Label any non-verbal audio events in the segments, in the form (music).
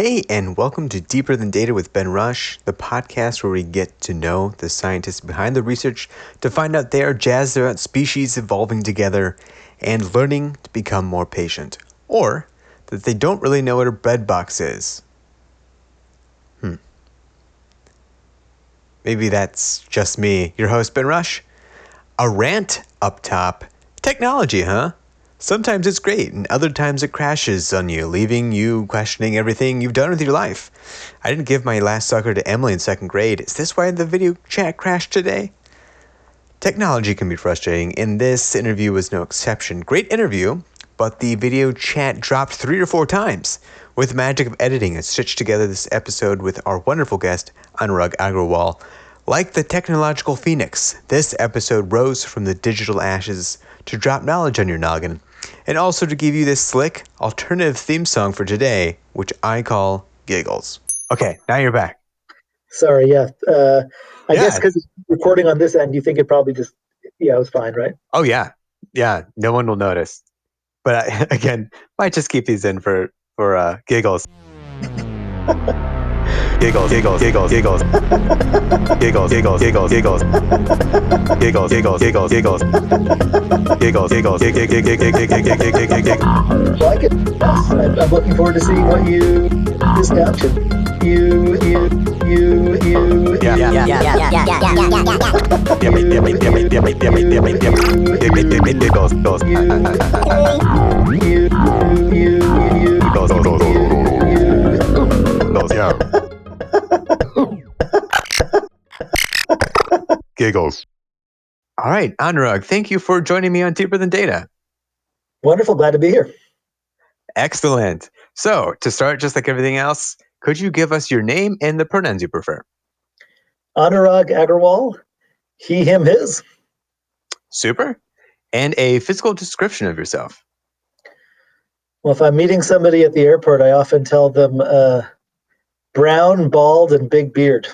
Hey, and welcome to Deeper Than Data with Ben Rush, the podcast where we get to know the scientists behind the research to find out they are jazzed about species evolving together and learning to become more patient, or that they don't really know what a bread box is. Hmm. Maybe that's just me, your host, Ben Rush. A rant up top. Technology, huh? Sometimes it's great, and other times it crashes on you, leaving you questioning everything you've done with your life. I didn't give my last sucker to Emily in second grade. Is this why the video chat crashed today? Technology can be frustrating, and this interview was no exception. Great interview, but the video chat dropped three or four times. With the magic of editing, I stitched together this episode with our wonderful guest, Anurag Agrawal. Like the technological phoenix, this episode rose from the digital ashes to drop knowledge on your noggin and also to give you this slick alternative theme song for today, which I call Giggles. Okay, now you're back. Sorry, yeah. Uh, I yeah. guess because recording on this end, you think it probably just, yeah, it was fine, right? Oh, yeah. Yeah, no one will notice. But I, (laughs) again, might just keep these in for, for uh, giggles. (laughs) giggles, giggles, giggles, giggles, giggles, giggles, giggles, giggles, giggles, giggles, giggles, giggles, giggles, giggles, giggles, Like it. I'm looking forward to seeing what you discuss. You, you, you, you. Yeah, yeah, yeah, yeah, yeah, yeah, yeah, yeah, yeah. Yummy, yummy, yummy, yummy, yummy, yummy, yummy. Giggles, giggles. You, you, you, you. Giggles. Yeah. Giggles. All right, Anurag, thank you for joining me on Deeper Than Data. Wonderful. Glad to be here. Excellent. So, to start, just like everything else, could you give us your name and the pronouns you prefer? Anurag Agrawal, he, him, his. Super. And a physical description of yourself. Well, if I'm meeting somebody at the airport, I often tell them uh, brown, bald, and big beard.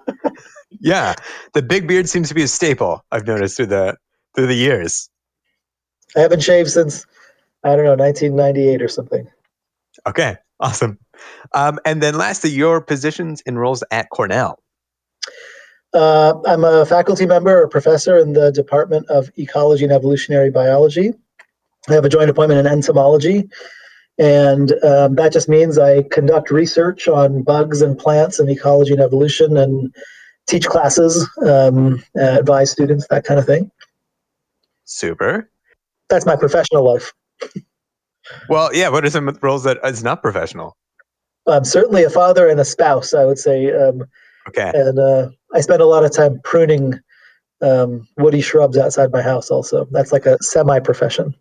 (laughs) yeah, the big beard seems to be a staple. I've noticed through the through the years. I haven't shaved since I don't know 1998 or something. Okay, awesome. Um, and then lastly, your positions and roles at Cornell. Uh, I'm a faculty member or professor in the Department of Ecology and Evolutionary Biology. I have a joint appointment in entomology and um, that just means I conduct research on bugs and plants and ecology and evolution and teach classes, um, advise students, that kind of thing. Super. That's my professional life. well, yeah. What are some roles that is not professional? I'm certainly a father and a spouse, I would say. Um, okay. And uh, I spend a lot of time pruning um, woody shrubs outside my house also. That's like a semi profession.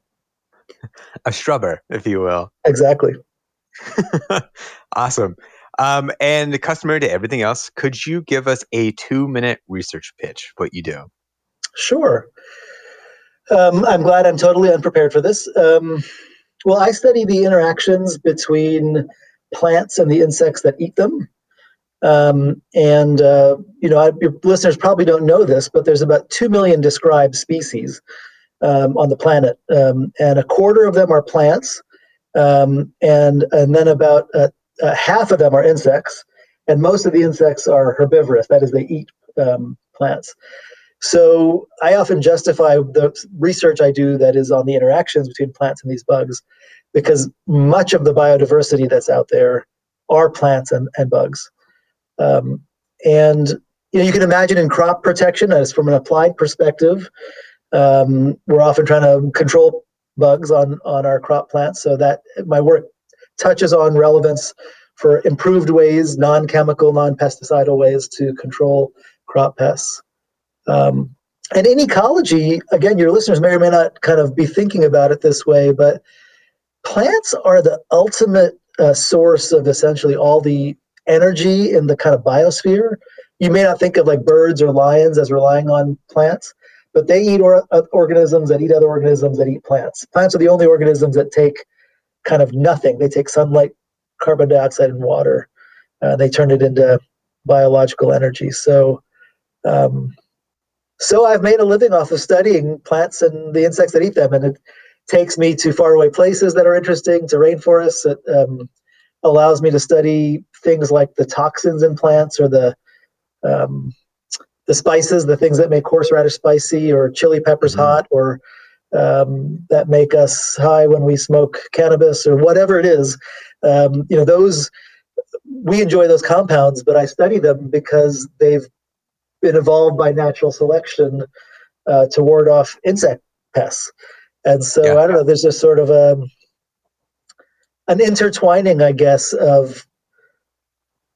(laughs) a shrubber, if you will. Exactly. (laughs) awesome. Um, and customary to everything else, could you give us a two minute research pitch, what you do? Sure. Um, I'm glad I'm totally unprepared for this. Um, well, I study the interactions between plants and the insects that eat them. Um, and, uh, you know, I, your listeners probably don't know this, but there's about 2 million described species um, on the planet, um, and a quarter of them are plants, um, and and then about uh, uh, half of them are insects, and most of the insects are herbivorous. That is, they eat um, plants. So I often justify the research I do that is on the interactions between plants and these bugs, because much of the biodiversity that's out there are plants and, and bugs. Um, and you know, you can imagine in crop protection, as from an applied perspective, um, we're often trying to control bugs on on our crop plants, so that my work touches on relevance for improved ways, non-chemical, non-pesticidal ways to control crop pests. Um, and in ecology, again, your listeners may or may not kind of be thinking about it this way, but plants are the ultimate uh, source of essentially all the energy in the kind of biosphere. You may not think of like birds or lions as relying on plants, but they eat or, uh, organisms that eat other organisms that eat plants. Plants are the only organisms that take kind of nothing. They take sunlight, carbon dioxide, and water. Uh, they turn it into biological energy. So, um, so I've made a living off of studying plants and the insects that eat them, and it takes me to faraway places that are interesting, to rainforests. It, um, allows me to study things like the toxins in plants or the um, the spices, the things that make horseradish spicy or chili peppers mm-hmm. hot or um, that make us high when we smoke cannabis or whatever it is. Um, you know, those we enjoy those compounds, but I study them because they've been evolved by natural selection uh, to ward off insect pests. And so yeah. I don't know. There's just sort of a an intertwining, I guess, of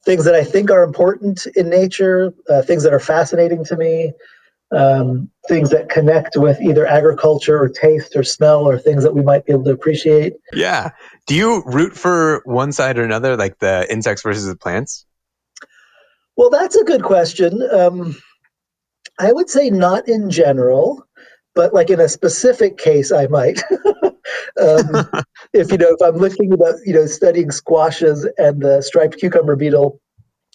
things that I think are important in nature, uh, things that are fascinating to me, um, things that connect with either agriculture or taste or smell or things that we might be able to appreciate. Yeah. Do you root for one side or another, like the insects versus the plants? Well, that's a good question. Um, I would say not in general, but like in a specific case, I might. (laughs) um, (laughs) if you know, if I'm looking about you know studying squashes and the striped cucumber beetle,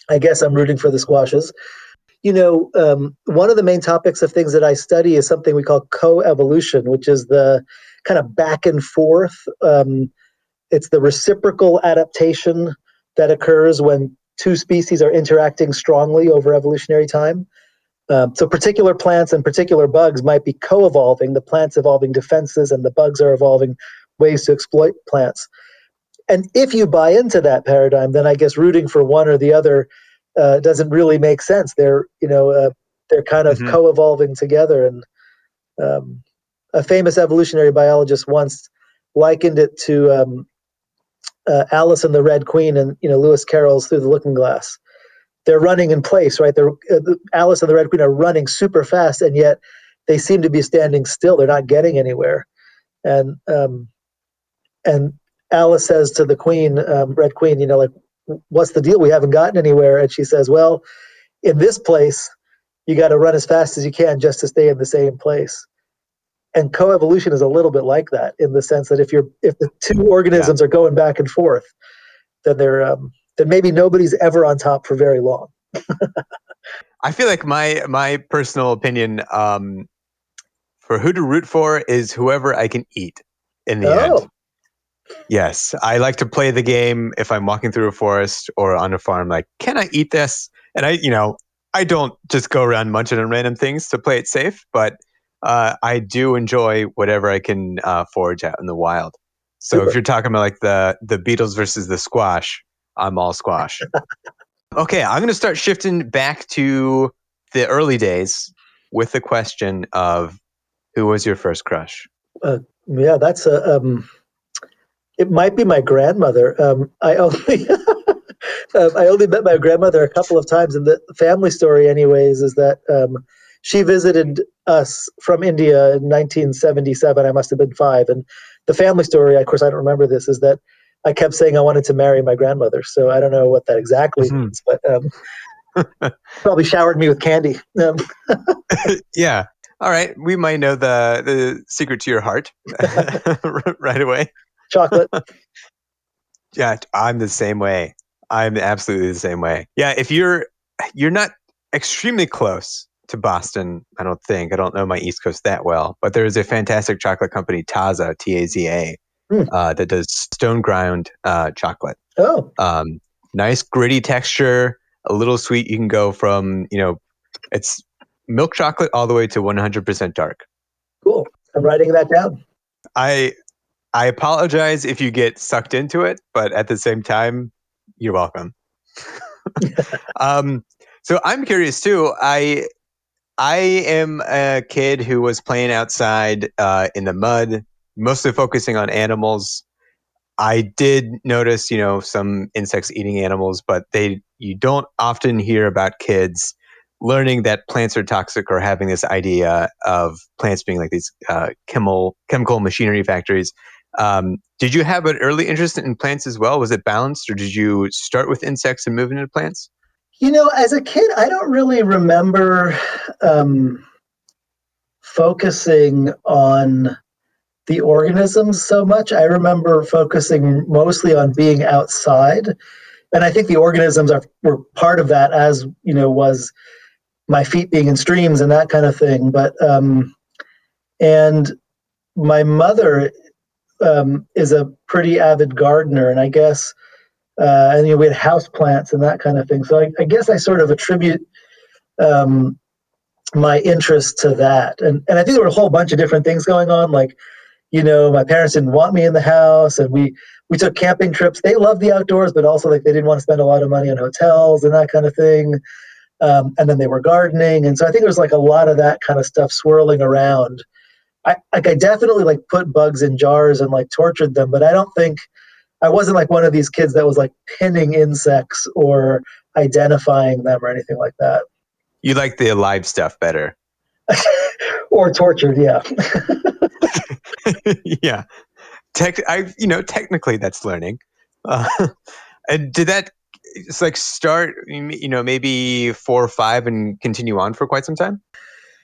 I guess I'm rooting for the squashes you know, um, one of the main topics of things that I study is something we call coevolution, which is the kind of back and forth. Um, it's the reciprocal adaptation that occurs when two species are interacting strongly over evolutionary time. Um, so, particular plants and particular bugs might be co evolving, the plants evolving defenses, and the bugs are evolving ways to exploit plants. And if you buy into that paradigm, then I guess rooting for one or the other uh, doesn't really make sense. They're you know uh, they're kind of mm-hmm. co-evolving together, and um, a famous evolutionary biologist once likened it to um, uh, Alice and the Red Queen and you know Lewis Carroll's Through the Looking Glass. They're running in place, right? They're uh, Alice and the Red Queen are running super fast, and yet they seem to be standing still. They're not getting anywhere, and um, and Alice says to the Queen, um, Red Queen, you know, like what's the deal? We haven't gotten anywhere. And she says, well, in this place, you got to run as fast as you can just to stay in the same place. And coevolution is a little bit like that in the sense that if you're if the two organisms yeah. are going back and forth, then they're um, then maybe nobody's ever on top for very long. (laughs) I feel like my my personal opinion um, for who to root for is whoever I can eat in the oh. end. Yes, I like to play the game if I'm walking through a forest or on a farm. Like, can I eat this? And I, you know, I don't just go around munching on random things to play it safe, but uh, I do enjoy whatever I can uh, forage out in the wild. So Super. if you're talking about like the the beetles versus the squash, I'm all squash. okay, I'm going to start shifting back to the early days with the question of who was your first crush? Uh, yeah, that's a um, it might be my grandmother. Um, I only uh, (laughs) I only met my grandmother a couple of times, and the family story, anyways, is that um, she visited us from India in 1977. I must have been five, and the family story, of course, I don't remember this, is that I kept saying I wanted to marry my grandmother. So I don't know what that exactly mm-hmm. means, but um, (laughs) probably showered me with candy. Um, (laughs) yeah. All right. We might know the the secret to your heart (laughs) right away chocolate. yeah, I'm the same way. I'm absolutely the same way. Yeah, if you're you're not extremely close to Boston, I don't think. I don't know my East Coast that well, but there is a fantastic chocolate company, Taza, T A Z A, mm. uh, that does stone ground uh, chocolate. Oh, um, nice gritty texture, a little sweet. You can go from you know, it's milk chocolate all the way to 100% dark. Cool. I'm writing that down. I I apologize if you get sucked into it, but at the same time, you're welcome. (laughs) um, so I'm curious too. I I am a kid who was playing outside uh, in the mud, mostly focusing on animals. I did notice, you know, some insects eating animals, but they you don't often hear about kids learning that plants are toxic or having this idea of plants being like these uh, chemical chemical machinery factories. Um, did you have an early interest in plants as well? Was it balanced, or did you start with insects and move into plants? You know, as a kid, I don't really remember um, focusing on the organisms so much. I remember focusing mostly on being outside, and I think the organisms are were part of that, as you know, was my feet being in streams and that kind of thing. But um, and my mother um, is a pretty avid gardener, and I guess uh, and you know, we had house plants and that kind of thing. So I, I guess I sort of attribute um, my interest to that, and and I think there were a whole bunch of different things going on. Like, you know, my parents didn't want me in the house, and we we took camping trips. They loved the outdoors, but also like they didn't want to spend a lot of money on hotels and that kind of thing. Um, and then they were gardening, and so I think there's like a lot of that kind of stuff swirling around. I like I definitely like put bugs in jars and like tortured them, but I don't think I wasn't like one of these kids that was like pinning insects or identifying them or anything like that. You like the alive stuff better. (laughs) or tortured, yeah. (laughs) yeah. Tech, I, you know, technically that's learning. Uh, (laughs) and did that it's like start, you know, maybe four or five and continue on for quite some time?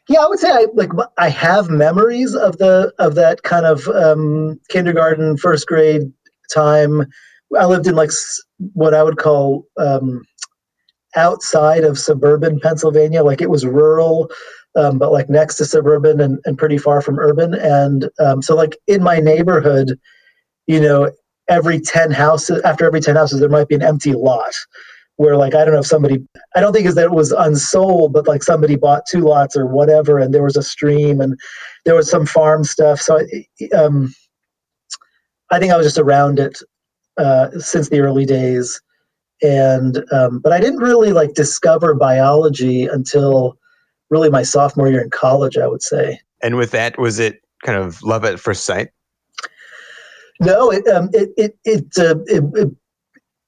Yeah, I would say I like I have memories of the of that kind of um, kindergarten, first grade time. I lived in like what I would call um, outside of suburban Pennsylvania. Like it was rural, um, but like next to suburban and, and pretty far from urban. And um, so, like in my neighborhood, you know, every 10 houses, after every 10 houses, there might be an empty lot where like i don't know if somebody i don't think is that it was unsold but like somebody bought two lots or whatever and there was a stream and there was some farm stuff so um, i think i was just around it uh, since the early days and um, but i didn't really like discover biology until really my sophomore year in college i would say and with that was it kind of love at first sight no it um, it it it, uh, it, it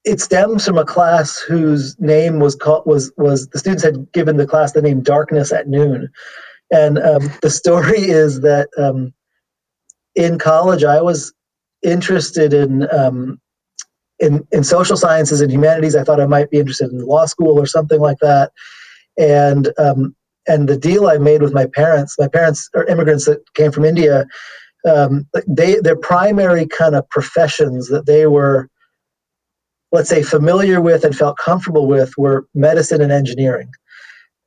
it stems from a class whose name was called was was the students had given the class the name darkness at noon and um, (laughs) the story is that um, in college i was interested in um, in, in social sciences and humanities. I thought I might be interested in law school or something like that. And um, and the deal I made with my parents, my parents are immigrants that came from India. Um, they their primary kind of professions that they were, let's say, familiar with and felt comfortable with were medicine and engineering.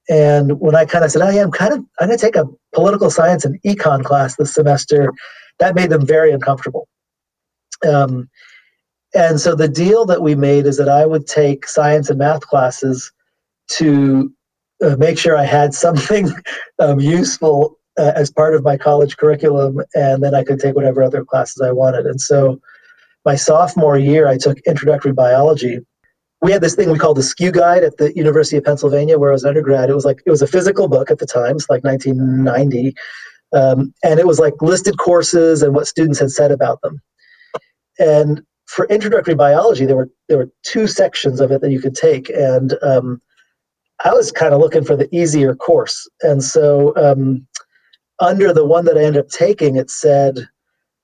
And when I kind of said, oh, yeah, I'm kind of I'm going to take a political science and econ class this semester, that made them very uncomfortable. Um, and so the deal that we made is that I would take science and math classes to uh, make sure I had (laughs) something um, useful uh, as part of my college curriculum, and then I could take whatever other classes I wanted. And so my sophomore year, I took introductory biology. We had this thing we called the SCUE guide at the University of Pennsylvania, where I was an undergrad. It was like it was a physical book at the time, it's like 1990, um, and it was like listed courses and what students had said about them. And for introductory biology, there were there were two sections of it that you could take, and um, I was kind of looking for the easier course. And so, um, under the one that I ended up taking, it said,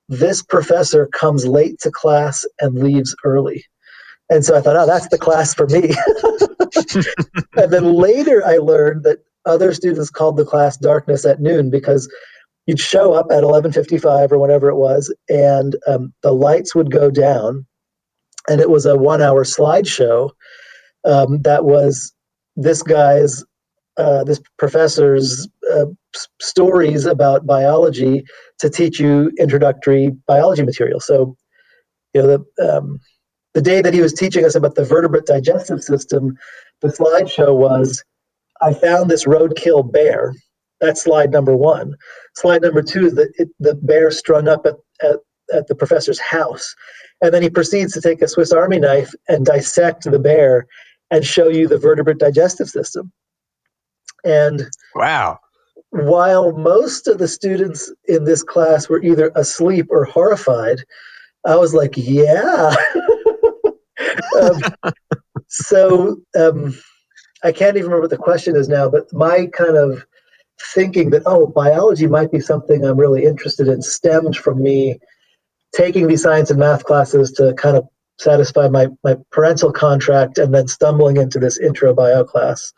"This professor comes late to class and leaves early." And so I thought, "Oh, that's the class for me." (laughs) and then later, I learned that other students called the class "Darkness at Noon" because you'd show up at 11.55 or whatever it was and um, the lights would go down and it was a one hour slideshow um, that was this guy's uh, this professor's uh, stories about biology to teach you introductory biology material so you know the um, the day that he was teaching us about the vertebrate digestive system the slideshow was i found this roadkill bear that's slide number one. Slide number two is that it, the bear strung up at, at, at the professor's house. And then he proceeds to take a Swiss Army knife and dissect the bear and show you the vertebrate digestive system. And wow. While most of the students in this class were either asleep or horrified, I was like, yeah. (laughs) um, so um, I can't even remember what the question is now, but my kind of thinking that oh biology might be something i'm really interested in stemmed from me taking these science and math classes to kind of satisfy my, my parental contract and then stumbling into this intro bio class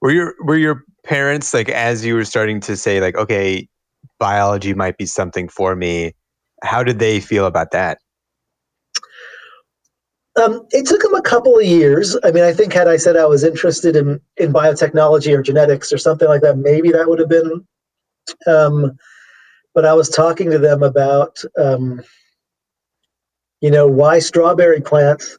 were your were your parents like as you were starting to say like okay biology might be something for me how did they feel about that um, it took them a couple of years. I mean, I think had I said I was interested in in biotechnology or genetics or something like that, maybe that would have been. Um, but I was talking to them about, um, you know, why strawberry plants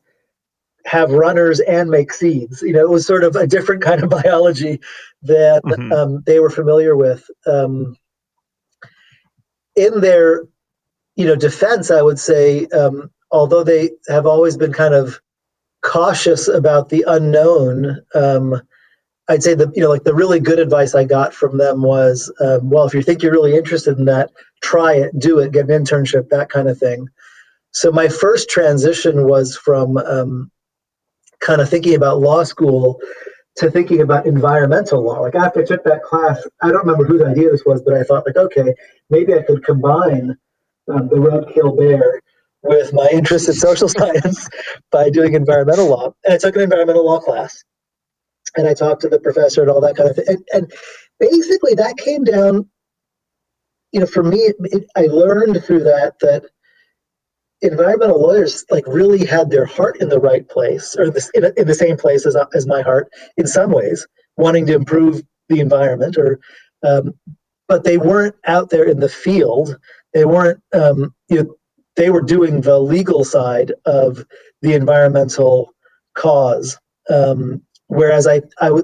have runners and make seeds. You know, it was sort of a different kind of (laughs) biology that mm-hmm. um, they were familiar with. Um, in their, you know, defense, I would say, um, although they have always been kind of cautious about the unknown, um, I'd say the you know like the really good advice I got from them was, um, well, if you think you're really interested in that, try it, do it, get an internship, that kind of thing. So my first transition was from um, kind of thinking about law school to thinking about environmental law. Like after I took that class, I don't remember whose idea this was, but I thought like, okay, maybe I could combine um, the roadkill bear with my interest in social (laughs) science by doing environmental law. And I took an environmental law class, and I talked to the professor and all that kind of thing. And, and basically, that came down. You know, for me, it, it, I learned through that that environmental lawyers like really had their heart in the right place or this, in, in the same place as, as my heart in some ways wanting to improve the environment or um, but they weren't out there in the field. They weren't um, you know, they were doing the legal side of the environmental cause. Um, whereas i i was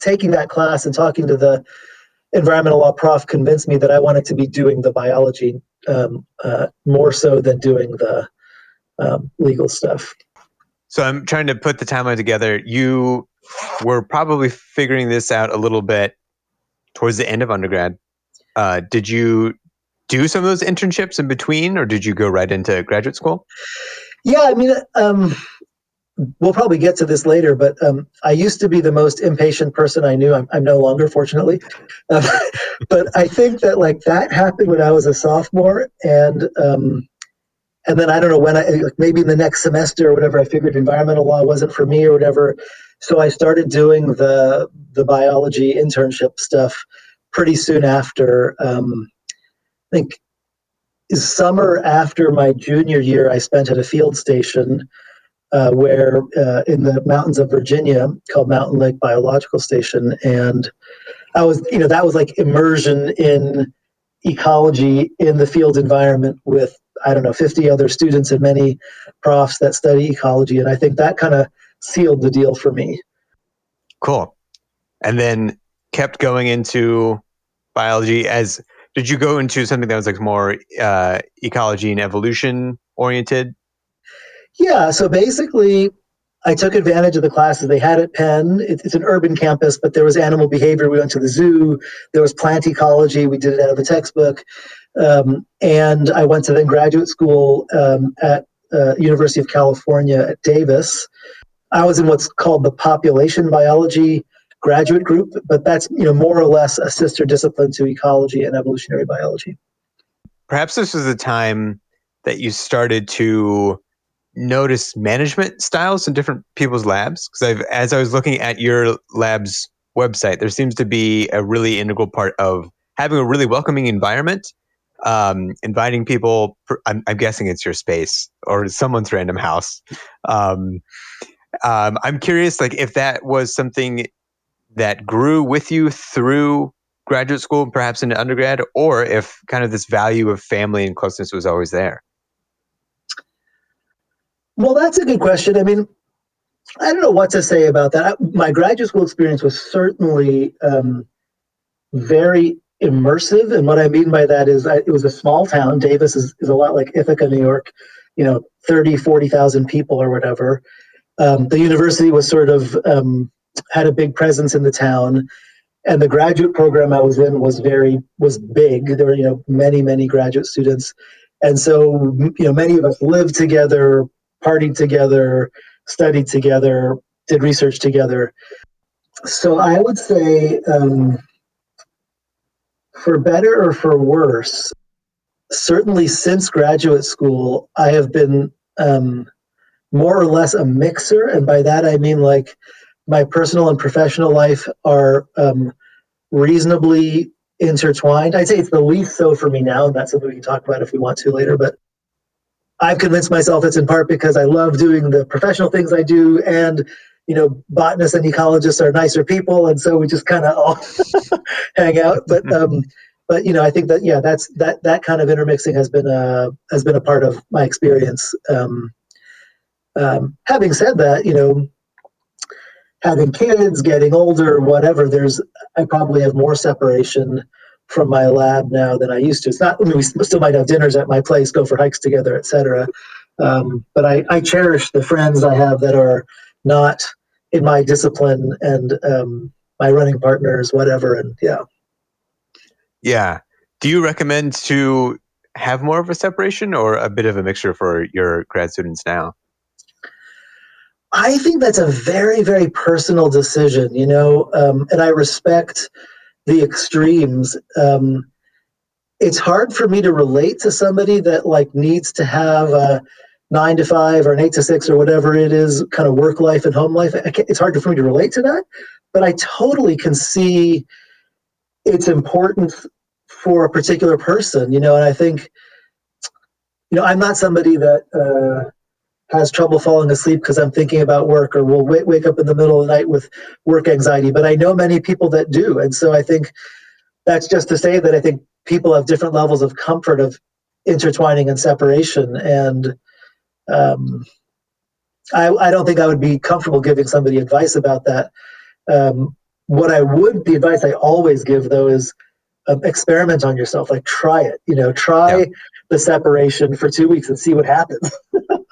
taking that class and talking to the environmental law prof convinced me that i wanted to be doing the biology um, uh, more so than doing the um, legal stuff. So I'm trying to put the timeline together. You were probably figuring this out a little bit towards the end of undergrad. Uh, did you do some of those internships in between, or did you go right into graduate school? Yeah, I mean, um, we'll probably get to this later, but um, I used to be the most impatient person I knew. I'm, I'm no longer, fortunately. (laughs) Um, but I think that like that happened when I was a sophomore, and um, and then I don't know when I like maybe in the next semester or whatever. I figured environmental law wasn't for me or whatever, so I started doing the the biology internship stuff pretty soon after. Um, I think summer after my junior year, I spent at a field station uh, where uh, in the mountains of Virginia called Mountain Lake Biological Station, and I was, you know, that was like immersion in ecology in the field environment with I don't know 50 other students and many profs that study ecology, and I think that kind of sealed the deal for me. Cool, and then kept going into biology as did you go into something that was like more uh, ecology and evolution oriented yeah, so basically, I took advantage of the classes they had at Penn. It's an urban campus, but there was animal behavior. We went to the zoo. There was plant ecology. We did it out of the textbook. Um, and I went to then graduate school um, at uh, University of California at Davis. I was in what's called the population biology graduate group, but that's you know more or less a sister discipline to ecology and evolutionary biology. Perhaps this was the time that you started to notice management styles in different people's labs because as I was looking at your lab's website, there seems to be a really integral part of having a really welcoming environment, um, inviting people. I'm, I'm, guessing it's your space or someone's random house. Um, um, I'm curious, like if that was something that grew with you through graduate school, perhaps into undergrad, or if kind of this value of family and closeness was always there. Well, that's a good question. I mean, I don't know what to say about that. My graduate school experience was certainly um, very immersive. And what I mean by that is it was a small town. Davis is, is a lot like Ithaca, New York, you know, 30, 40,000 people or whatever. Um, the university was sort of um, had a big presence in the town. And the graduate program I was in was very was big. There were you know many many graduate students, and so you know many of us lived together, partied together, studied together, did research together. So I would say, um, for better or for worse, certainly since graduate school, I have been um, more or less a mixer. And by that, I mean like my personal and professional life are um, reasonably intertwined. I'd say it's the least so for me now, and that's something we can talk about if we want to later. But I've convinced myself it's in part because I love doing the professional things I do, and you know, botanists and ecologists are nicer people, and so we just kind of all (laughs) hang out. But um, but you know, I think that yeah, that's that that kind of intermixing has been a has been a part of my experience. Um, um, having said that, you know, having kids, getting older, whatever, there's I probably have more separation from my lab now than I used to. It's not I mean, we still might have dinners at my place, go for hikes together, etc. Um, but I, I cherish the friends I have that are not in my discipline and um, my running partners, whatever. And yeah. Yeah. Do you recommend to have more of a separation or a bit of a mixture for your grad students now? I think that's a very, very personal decision, you know, um, and I respect the extremes. Um, it's hard for me to relate to somebody that like needs to have a nine to five or an eight to six or whatever it is kind of work life and home life. It's hard for me to relate to that, but I totally can see its importance for a particular person, you know, and I think, you know, I'm not somebody that uh, has trouble falling asleep because I'm thinking about work or will wake, wake up in the middle of the night with work anxiety, but I know many people that do. And so I think that's just to say that I think people have different levels of comfort of intertwining and separation. And um, I, I don't think I would be comfortable giving somebody advice about that. Um, what I would, the advice I always give though is um, experiment on yourself, like try it, you know, try yeah. the separation for two weeks and see what happens. (laughs)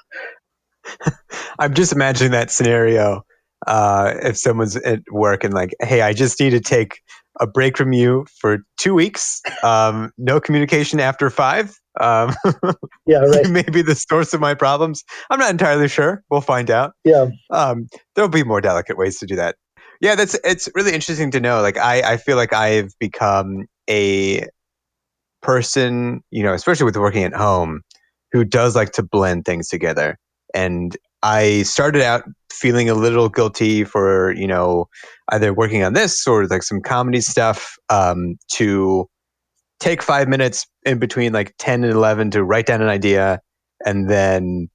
(laughs) I'm just imagining that scenario. Uh, if someone's at work and like, hey, I just need to take a break from you for two weeks. Um, no communication after five. Um, (laughs) yeah, right. (laughs) maybe the source of my problems. I'm not entirely sure. We'll find out. Yeah. Um, there'll be more delicate ways to do that. Yeah, that's it's really interesting to know. Like, I I feel like I've become a person, you know, especially with working at home, who does like to blend things together. And I started out feeling a little guilty for, you know, either working on this or like some comedy stuff um, to take five minutes in between like 10 and 11 to write down an idea. And then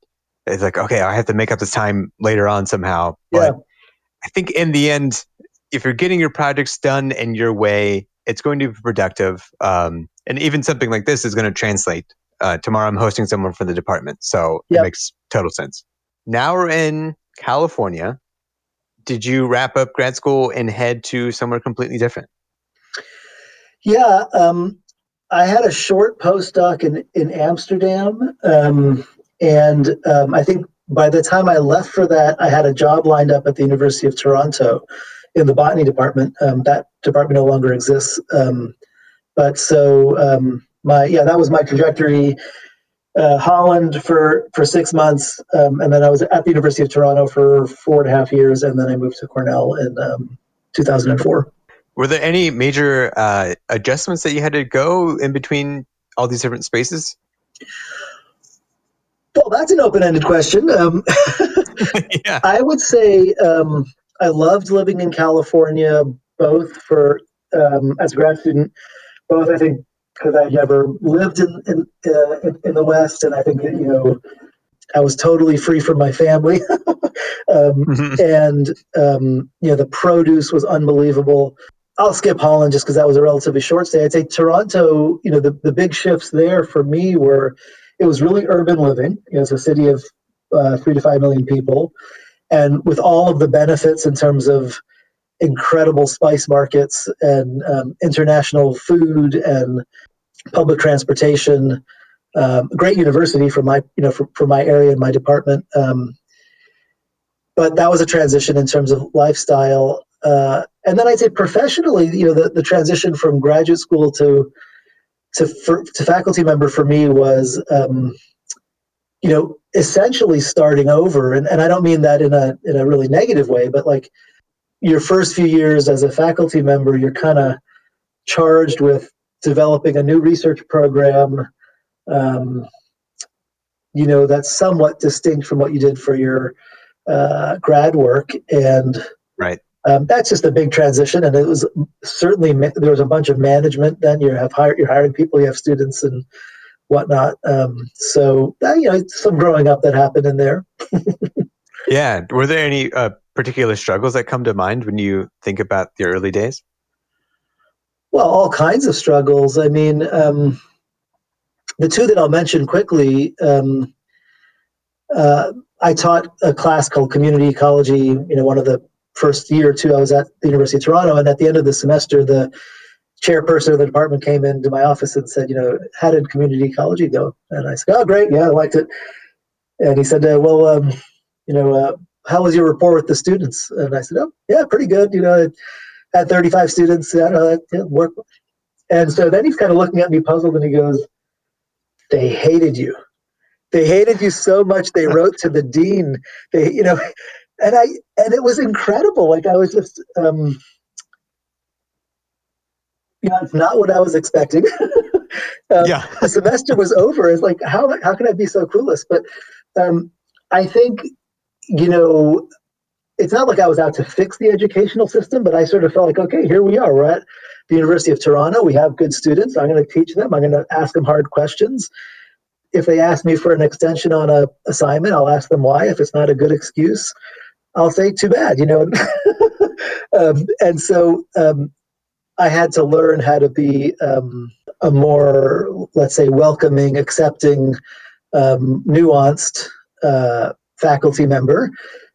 it's like, okay, I have to make up this time later on somehow. But yeah. I think in the end, if you're getting your projects done in your way, it's going to be productive. Um, and even something like this is going to translate. Uh, tomorrow I'm hosting someone from the department. So yep. it makes total sense. Now we're in California. Did you wrap up grad school and head to somewhere completely different? Yeah, um, I had a short postdoc in in Amsterdam, um, and um, I think by the time I left for that, I had a job lined up at the University of Toronto in the botany department. Um, that department no longer exists, um, but so um, my yeah, that was my trajectory uh, Holland for for six months, um, and then I was at the University of Toronto for four and a half years, and then I moved to Cornell in um, 2004. Were there any major uh, adjustments that you had to go in between all these different spaces? Well, that's an open-ended question. Um, (laughs) (laughs) yeah. I would say um, I loved living in California, both for um, as a grad student, both I think because I never lived in in, uh, in, in the West, and I think that you know I was totally free from my family, (laughs) um, mm-hmm. and um, you know the produce was unbelievable. I'll skip Holland just because that was a relatively short stay. I'd say Toronto. You know the the big shifts there for me were it was really urban living. You know, it's a city of uh, three to five million people, and with all of the benefits in terms of incredible spice markets and um, international food and public transportation, um, great university for my you know for, for my area and my department. Um, but that was a transition in terms of lifestyle. Uh, and then I'd say professionally, you know, the, the transition from graduate school to to for, to faculty member for me was, um, you know, essentially starting over. And, and I don't mean that in a in a really negative way, but like your first few years as a faculty member, you're kind of charged with developing a new research program, um, you know, that's somewhat distinct from what you did for your uh, grad work. And right. Um, that's just a big transition, and it was certainly there was a bunch of management. Then you have hire, you're hiring people, you have students and whatnot. Um, so uh, you know, some growing up that happened in there. (laughs) yeah, were there any uh, particular struggles that come to mind when you think about the early days? Well, all kinds of struggles. I mean, um, the two that I'll mention quickly. Um, uh, I taught a class called Community Ecology. You know, one of the first year or two I was at the University of Toronto, and at the end of the semester, the chairperson of the department came into my office and said, you know, how did community ecology go? And I said, oh, great, yeah, I liked it. And he said, uh, well, um, you know, uh, how was your rapport with the students? And I said, oh, yeah, pretty good. You know, had 35 students, uh, work. And so then he's kind of looking at me puzzled and he goes, they hated you. They hated you so much they (laughs) wrote to the dean. They, you know, and I and it was incredible. Like I was just um you know, it's not what I was expecting. (laughs) um, yeah. the semester was over. It's like, how, how can I be so clueless? But um, I think, you know, it's not like I was out to fix the educational system, but I sort of felt like, okay, here we are. We're at the University of Toronto. We have good students. I'm going to teach them. I'm going to ask them hard questions. If they ask me for an extension on a assignment, I'll ask them why. If it's not a good excuse, I'll say too bad, you know. (laughs) um, and so um, I had to learn how to be um, a more, let's say, welcoming, accepting, um, nuanced uh, faculty member,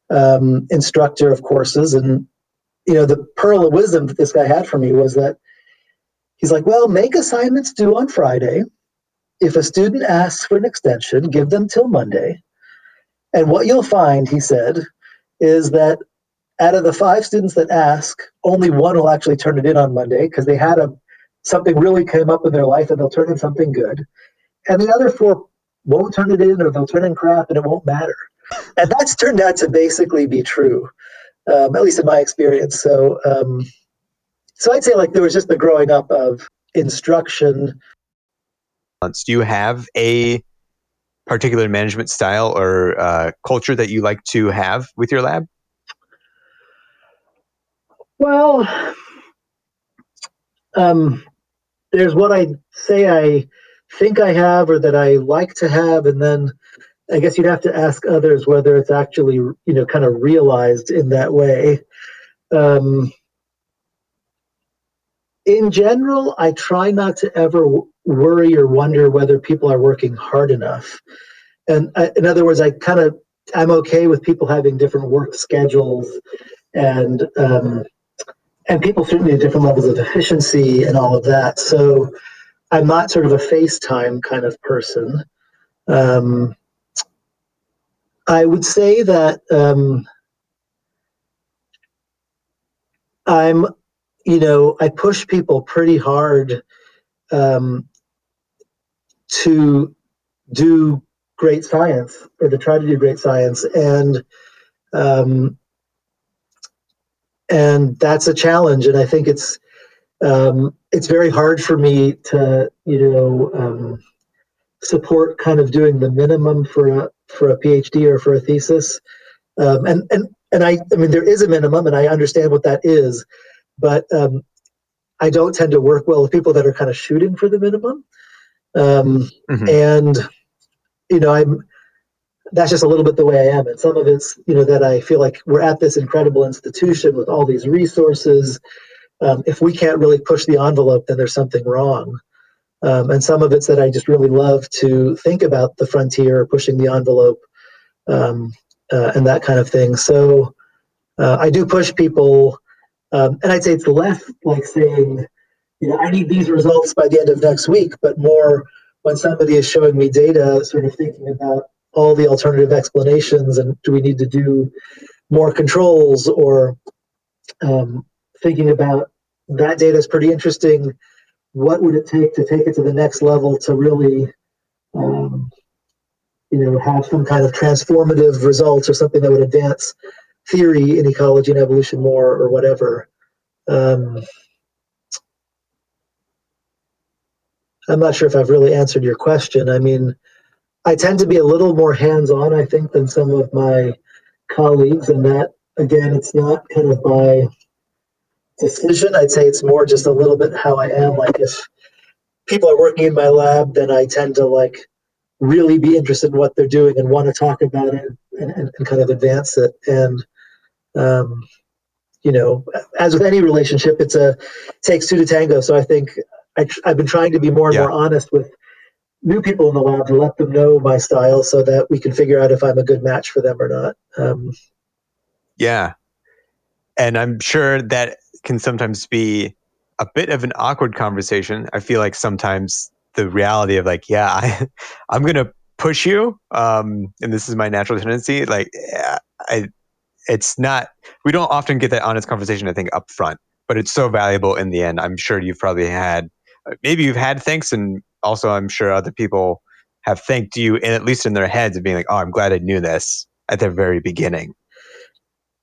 um, instructor of courses. And, you know, the pearl of wisdom that this guy had for me was that he's like, well, make assignments due on Friday. If a student asks for an extension, give them till Monday. And what you'll find, he said, is that out of the five students that ask, only one will actually turn it in on Monday because they had a something really came up in their life and they'll turn in something good. And the other four won't turn it in or they'll turn in crap and it won't matter. And that's turned out to basically be true, um, at least in my experience. So, um, so I'd say like there was just the growing up of instruction. Do you have a particular management style or uh, culture that you like to have with your lab? Well, um, there's what I say I think I have or that I like to have, and then I guess you'd have to ask others whether it's actually, you know, kind of realized in that way. Um, in general, I try not to ever worry or wonder whether people are working hard enough. And I, in other words, I kind of I'm okay with people having different work schedules and um, and people certainly at different levels of efficiency and all of that. So I'm not sort of a FaceTime kind of person. Um, I would say that um, I'm, you know, I push people pretty hard um, to do great science or to try to do great science. And um, and that's a challenge. And I think it's um, it's very hard for me to you know um, support kind of doing the minimum for a for a PhD or for a thesis. Um, and and and I I mean there is a minimum, and I understand what that is, but um, I don't tend to work well with people that are kind of shooting for the minimum. Um, mm-hmm. And you know I'm that's just a little bit the way I am. And some of it's, you know, that I feel like we're at this incredible institution with all these resources. Um, if we can't really push the envelope, then there's something wrong. Um, and some of it's that I just really love to think about the frontier, pushing the envelope, um, uh, and that kind of thing. So uh, I do push people, um, and I'd say it's less like saying, you know, I need these results by the end of next week, but more when somebody is showing me data, sort of thinking about all the alternative explanations and do we need to do more controls or um, thinking about that data is pretty interesting what would it take to take it to the next level to really um, you know have some kind of transformative results or something that would advance theory in ecology and evolution more or whatever. Um, i'm not sure if i've really answered your question. I mean I tend to be a little more hands-on, I think, than some of my colleagues, and that again, it's not kind of by decision. I'd say it's more just a little bit how I am. Like if people are working in my lab, then I tend to like really be interested in what they're doing and want to talk about it and, and, and kind of advance it. And um, you know, as with any relationship, it's a it takes two to tango. So I think I, have been trying to be more and yeah. more honest with new people in the lab to let them know my style so that we can figure out if I'm a good match for them or not. Um, yeah. And I'm sure that can sometimes be a bit of an awkward conversation. I feel like sometimes the reality of like, yeah, (laughs) I, I'm going to push you. Um, and this is my natural tendency. Like, I, it's not, we don't often get that honest conversation, I think, up front, but it's so valuable in the end. I'm sure you've probably had, maybe you've had thanks, and also I'm sure other people have thanked you, and at least in their heads, of being like, oh, I'm glad I knew this at the very beginning.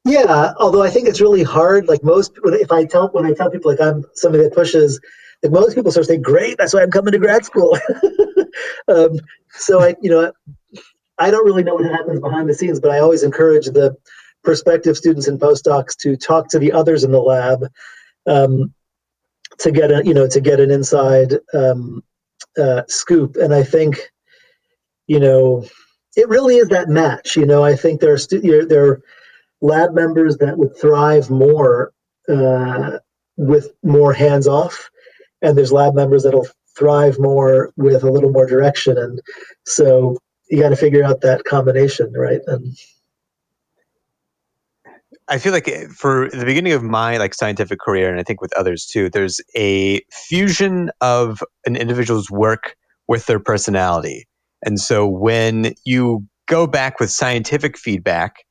Yeah, although I think it's really hard. Like most, if I tell when I tell people like I'm somebody that pushes, like most people sort of say, "Great, that's why I'm coming to grad school." (laughs) um, so I, you know, I don't really know what happens behind the scenes, but I always encourage the prospective students and postdocs to talk to the others in the lab um, to get a, you know, to get an inside um, uh, scoop. And I think, you know, it really is that match. You know, I think there are stu- there are lab members that would thrive more uh, with more hands off, and there's lab members that'll thrive more with a little more direction. And so you got to figure out that combination, right? And I feel like eh, for the beginning of my like scientific career, and I think with others too, there's a fusion of an individual's work with their personality. And so when you go back with scientific feedback,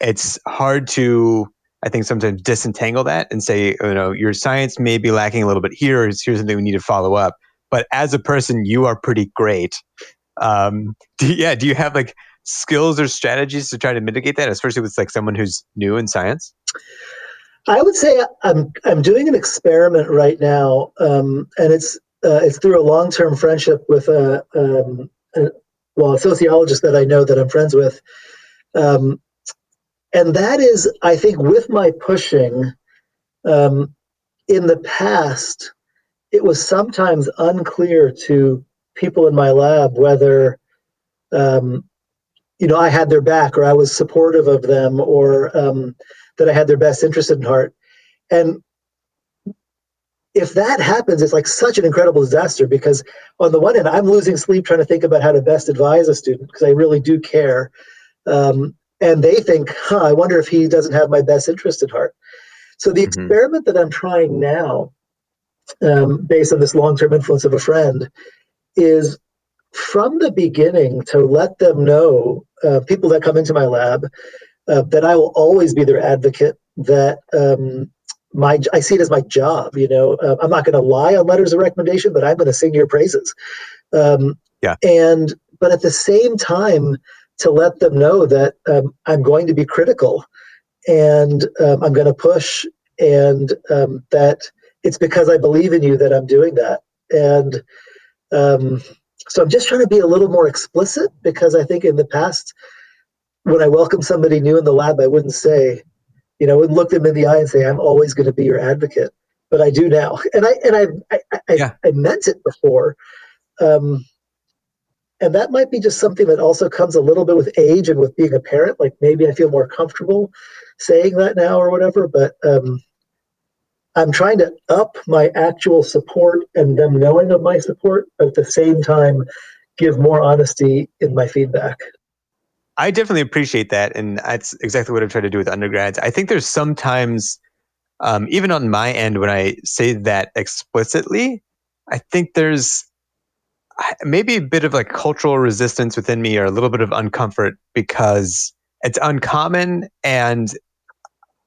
it's hard to I think sometimes disentangle that and say, you know, your science may be lacking a little bit here. Here's something we need to follow up. But as a person, you are pretty great. Um, (laughs) do, yeah, do you have like skills or strategies to try to mitigate that, especially with like someone who's new in science? I would say I'm I'm doing an experiment right now, um, and it's uh, it's through a long term friendship with a, um, a, well a sociologist that I know that I'm friends with, um, and that is, I think, with my pushing, um, in the past, it was sometimes unclear to people in my lab whether, um, you know, I had their back or I was supportive of them or um, that I had their best interest in heart. And if that happens, it's like such an incredible disaster because on the one hand, I'm losing sleep trying to think about how to best advise a student because I really do care. Um, and they think, huh, I wonder if he doesn't have my best interest at heart. So the mm-hmm. experiment that I'm trying now, um, based on this long-term influence of a friend, is from the beginning to let them know, uh, people that come into my lab, uh, that I will always be their advocate. That um, my I see it as my job. You know, uh, I'm not going to lie on letters of recommendation, but I'm going to sing your praises. Um, yeah. And but at the same time, to let them know that um, I'm going to be critical and um, I'm going to push, and um, that it's because I believe in you that I'm doing that. And um, so I'm just trying to be a little more explicit because I think in the past, when I welcome somebody new in the lab, I wouldn't say, you know, I wouldn't look them in the eye and say, I'm always going to be your advocate. But I do now. And I, and I, I, I, yeah. I meant it before. Um, and that might be just something that also comes a little bit with age and with being a parent like maybe i feel more comfortable saying that now or whatever but um, i'm trying to up my actual support and them knowing of my support but at the same time give more honesty in my feedback. I definitely appreciate that and that's exactly what i try to do with undergrads. I think there's sometimes um, even on my end when i say that explicitly i think there's maybe a bit of like cultural resistance within me or a little bit of uncomfort because it's uncommon and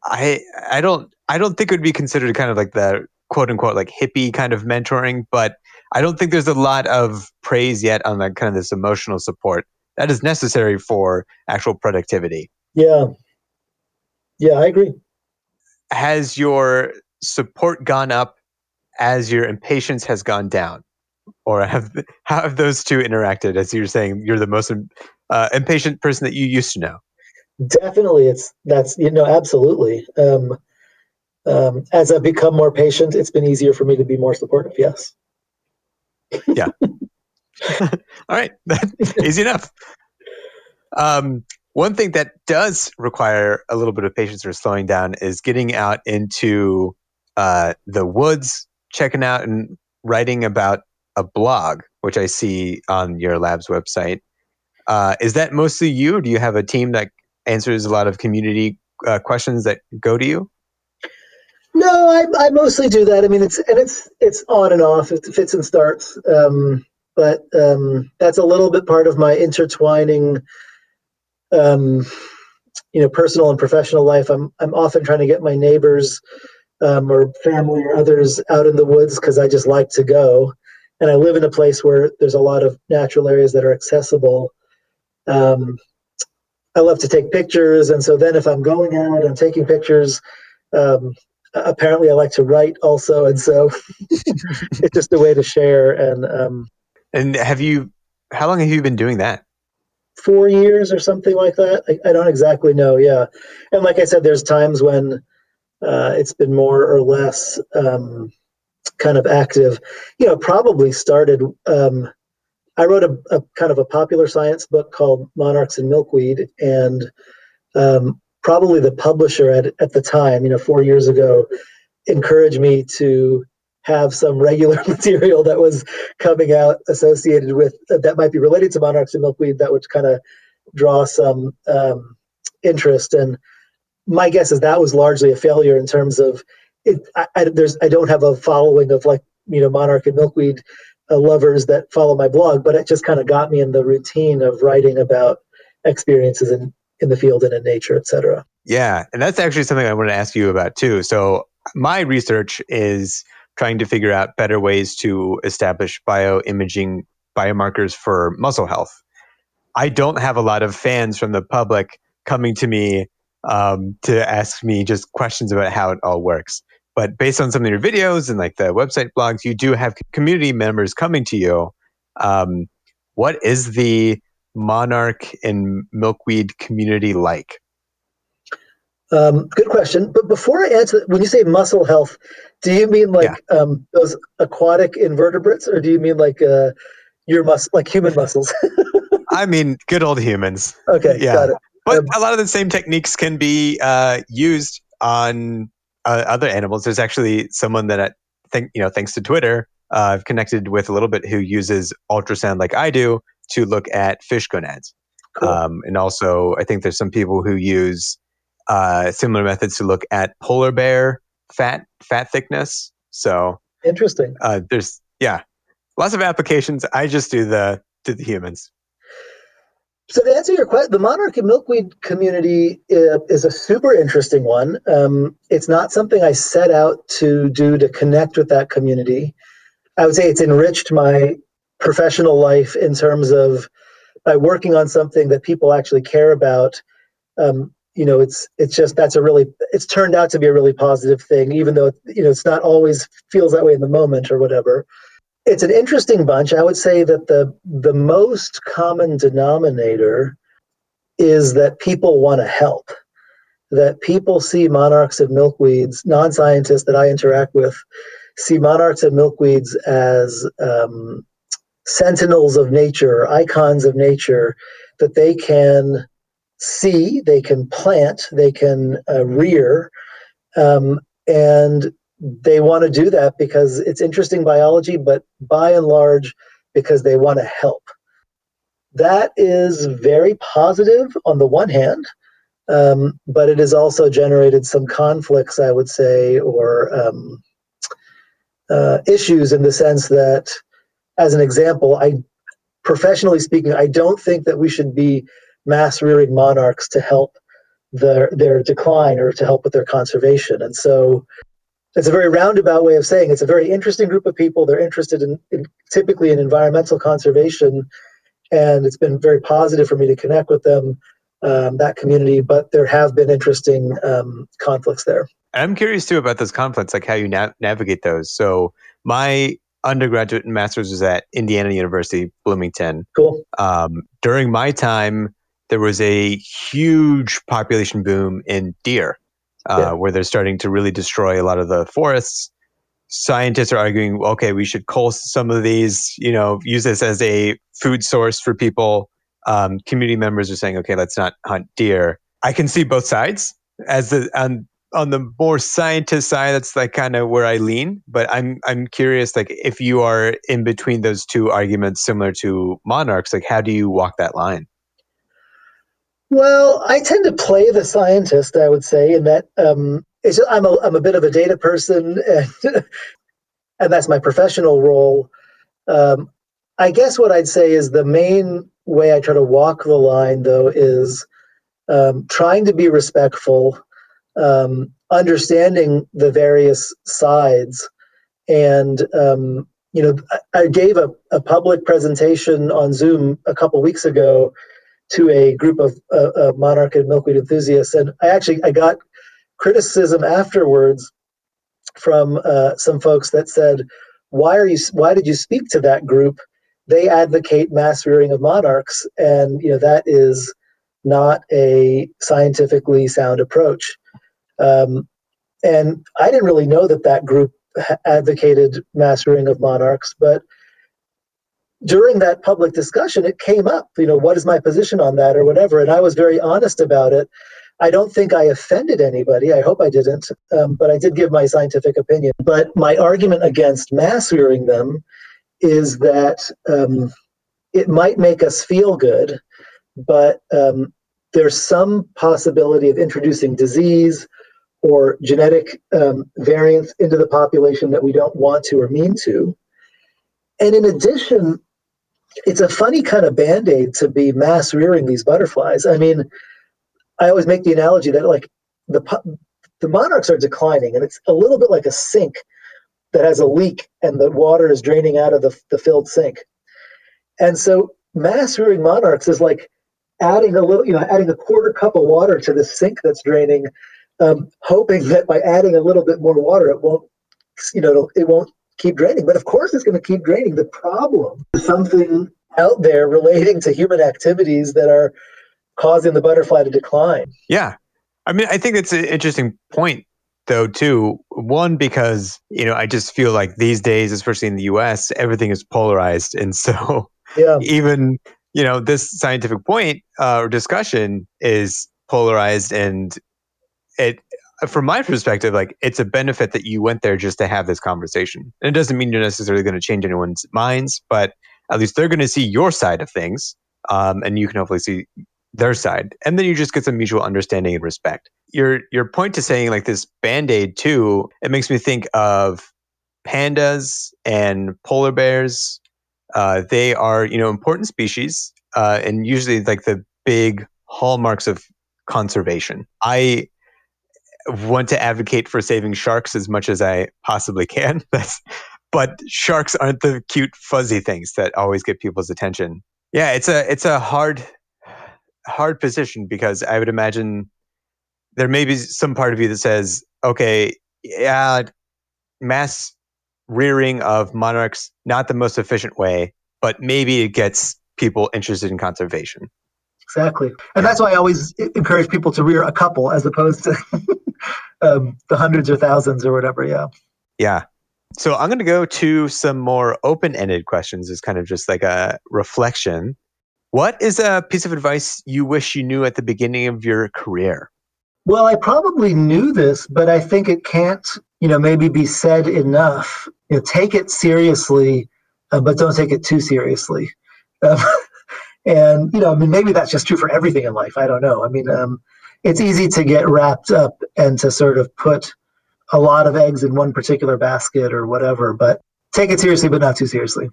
I I don't I don't think it would be considered kind of like the quote unquote like hippie kind of mentoring, but I don't think there's a lot of praise yet on like kind of this emotional support that is necessary for actual productivity. Yeah. Yeah, I agree. Has your support gone up as your impatience has gone down? Or have how have those two interacted? As you're saying, you're the most uh, impatient person that you used to know. Definitely, it's that's you know absolutely. Um, um, as I've become more patient, it's been easier for me to be more supportive. Yes. yeah. (laughs) (laughs) All right, easy enough. Um, one thing that does require a little bit of patience or slowing down is getting out into uh, the woods, checking out and writing about a blog, which I see on your lab's website. Uh, is that mostly you? Do you have a team that answers a lot of community uh, questions that go to you? No, I, I mostly do that. I mean, it's and it's it's on and off. It fits and starts. Um, but um, that's a little bit part of my intertwining, um, you know, personal and professional life. I'm I'm often trying to get my neighbors um, or family or others out in the woods because I just like to go, and I live in a place where there's a lot of natural areas that are accessible. Um, I love to take pictures, and so then if I'm going out, I'm taking pictures. Um, apparently, I like to write also, and so (laughs) it's just a way to share. And um, and have you? How long have you been doing that? Four years or something like that. I, I don't exactly know. Yeah, and like I said, there's times when uh, it's been more or less um, kind of active. You know, probably started. Um, I wrote a, a, kind of a popular science book called Monarchs and Milkweed, and um, probably the publisher at at the time, you know, four years ago, encouraged me to have some regular (laughs) material that was coming out associated with uh, that might be related to monarchs and milkweed that would kind of draw some um, interest. And my guess is that was largely a failure in terms of it. I, I, there's I don't have a following of like you know monarch and milkweed uh, lovers that follow my blog, but it just kind of got me in the routine of writing about experiences in in the field and in nature, et cetera. Yeah, and that's actually something I want to ask you about too. So my research is trying to figure out better ways to establish bioimaging biomarkers for muscle health. I don't have a lot of fans from the public coming to me um, to ask me just questions about how it all works. But based on some of your videos and like the website blogs, you do have community members coming to you. Um, what is the monarch and milkweed community like? Um, good question. But before I answer, when you say muscle health, do you mean like yeah. um, those aquatic invertebrates, or do you mean like uh, your mus like human muscles? (laughs) I mean, good old humans. Okay, yeah. got it. But um, a lot of the same techniques can be uh, used on uh, other animals. There's actually someone that I think you know, thanks to Twitter, uh, I've connected with a little bit who uses ultrasound like I do to look at fish gonads. Cool. Um, and also, I think there's some people who use uh, similar methods to look at polar bear fat fat thickness. So interesting. Uh, there's yeah, lots of applications. I just do the do the humans. So to answer your question, the monarch and milkweed community uh, is a super interesting one. Um, it's not something I set out to do to connect with that community. I would say it's enriched my professional life in terms of by working on something that people actually care about. Um, you know it's it's just that's a really it's turned out to be a really positive thing even though you know it's not always feels that way in the moment or whatever it's an interesting bunch. I would say that the the most common denominator is that people want to help that people see monarchs and milkweeds non-scientists that i interact with see monarchs and milkweeds as um, sentinels of nature icons of nature that they can see, they can plant, they can uh, rear, um, and they want to do that because it's interesting biology, but by and large, because they want to help. That is very positive on the one hand, um, but it has also generated some conflicts, I would say, or um, uh, issues in the sense that, as an example, I professionally speaking, I don't think that we should be mass rearing monarchs to help their their decline or to help with their conservation. And so it's a very roundabout way of saying it's a very interesting group of people. They're interested in, in typically in environmental conservation, and it's been very positive for me to connect with them, um, that community. But there have been interesting um, conflicts there. I'm curious too about those conflicts, like how you na- navigate those. So my undergraduate and master's was at Indiana University, Bloomington. Cool. Um, during my time, there was a huge population boom in deer, uh, yeah. where they're starting to really destroy a lot of the forests. Scientists are arguing, okay, we should cull some of these, you know, use this as a food source for people. um, community members are saying, okay, let's not hunt deer. I can see both sides. As the on on the more scientist side, that's like kind of where I lean. But I'm I'm curious, like if you are in between those two arguments, similar to monarchs, like how do you walk that line? Well, I tend to play the scientist, I would say, in that um, just, I'm a I'm a bit of a data person, (laughs) and, and that's my professional role. Um, I guess what I'd say is the main way I try to walk the line, though, is um, trying to be respectful, um, understanding the various sides, and um, you know, I, I gave a, a, public presentation on Zoom a couple weeks ago to a group of uh, monarch and milkweed enthusiasts, and I actually I got criticism afterwards from uh, some folks that said, "Why are you? Why did you speak to that group?" They advocate mass rearing of monarchs, and you know that is not a scientifically sound approach. Um, and I didn't really know that that group advocated mass rearing of monarchs, but during that public discussion, it came up. You know, what is my position on that, or whatever, and I was very honest about it. I don't think I offended anybody. I hope I didn't, um, but I did give my scientific opinion. But my argument against mass rearing them is that um, it might make us feel good, but um, there's some possibility of introducing disease or genetic um, variants into the population that we don't want to or mean to. And in addition, it's a funny kind of band aid to be mass rearing these butterflies. I mean, I always make the analogy that like the the monarchs are declining, and it's a little bit like a sink that has a leak, and the water is draining out of the, the filled sink. And so, mass rearing monarchs is like adding a little, you know, adding a quarter cup of water to the sink that's draining, um, hoping that by adding a little bit more water, it won't, you know, it won't keep draining. But of course, it's going to keep draining. The problem is something out there relating to human activities that are causing the butterfly to decline. Yeah. I mean, I think it's an interesting point, though, too. One, because, you know, I just feel like these days, especially in the US, everything is polarized. And so (laughs) yeah. even, you know, this scientific point uh, or discussion is polarized. And it, from my perspective, like it's a benefit that you went there just to have this conversation. And it doesn't mean you're necessarily going to change anyone's minds, but at least they're going to see your side of things. Um, and you can hopefully see their side and then you just get some mutual understanding and respect your your point to saying like this band-aid too it makes me think of pandas and polar bears uh, they are you know important species uh, and usually like the big hallmarks of conservation i want to advocate for saving sharks as much as i possibly can (laughs) but sharks aren't the cute fuzzy things that always get people's attention yeah it's a it's a hard hard position because I would imagine there may be some part of you that says, okay, yeah, mass rearing of monarchs, not the most efficient way, but maybe it gets people interested in conservation. Exactly. And that's why I always encourage people to rear a couple as opposed to (laughs) um, the hundreds or thousands or whatever. Yeah. Yeah. So I'm going to go to some more open ended questions as kind of just like a reflection. What is a piece of advice you wish you knew at the beginning of your career? Well, I probably knew this, but I think it can't, you know, maybe be said enough. You know, take it seriously, uh, but don't take it too seriously. (laughs) Um, and you know, I mean, maybe that's just true for everything in life. I don't know. I mean, um, it's easy to get wrapped up and to sort of put a lot of eggs in one particular basket or whatever. But take it seriously, but not too seriously.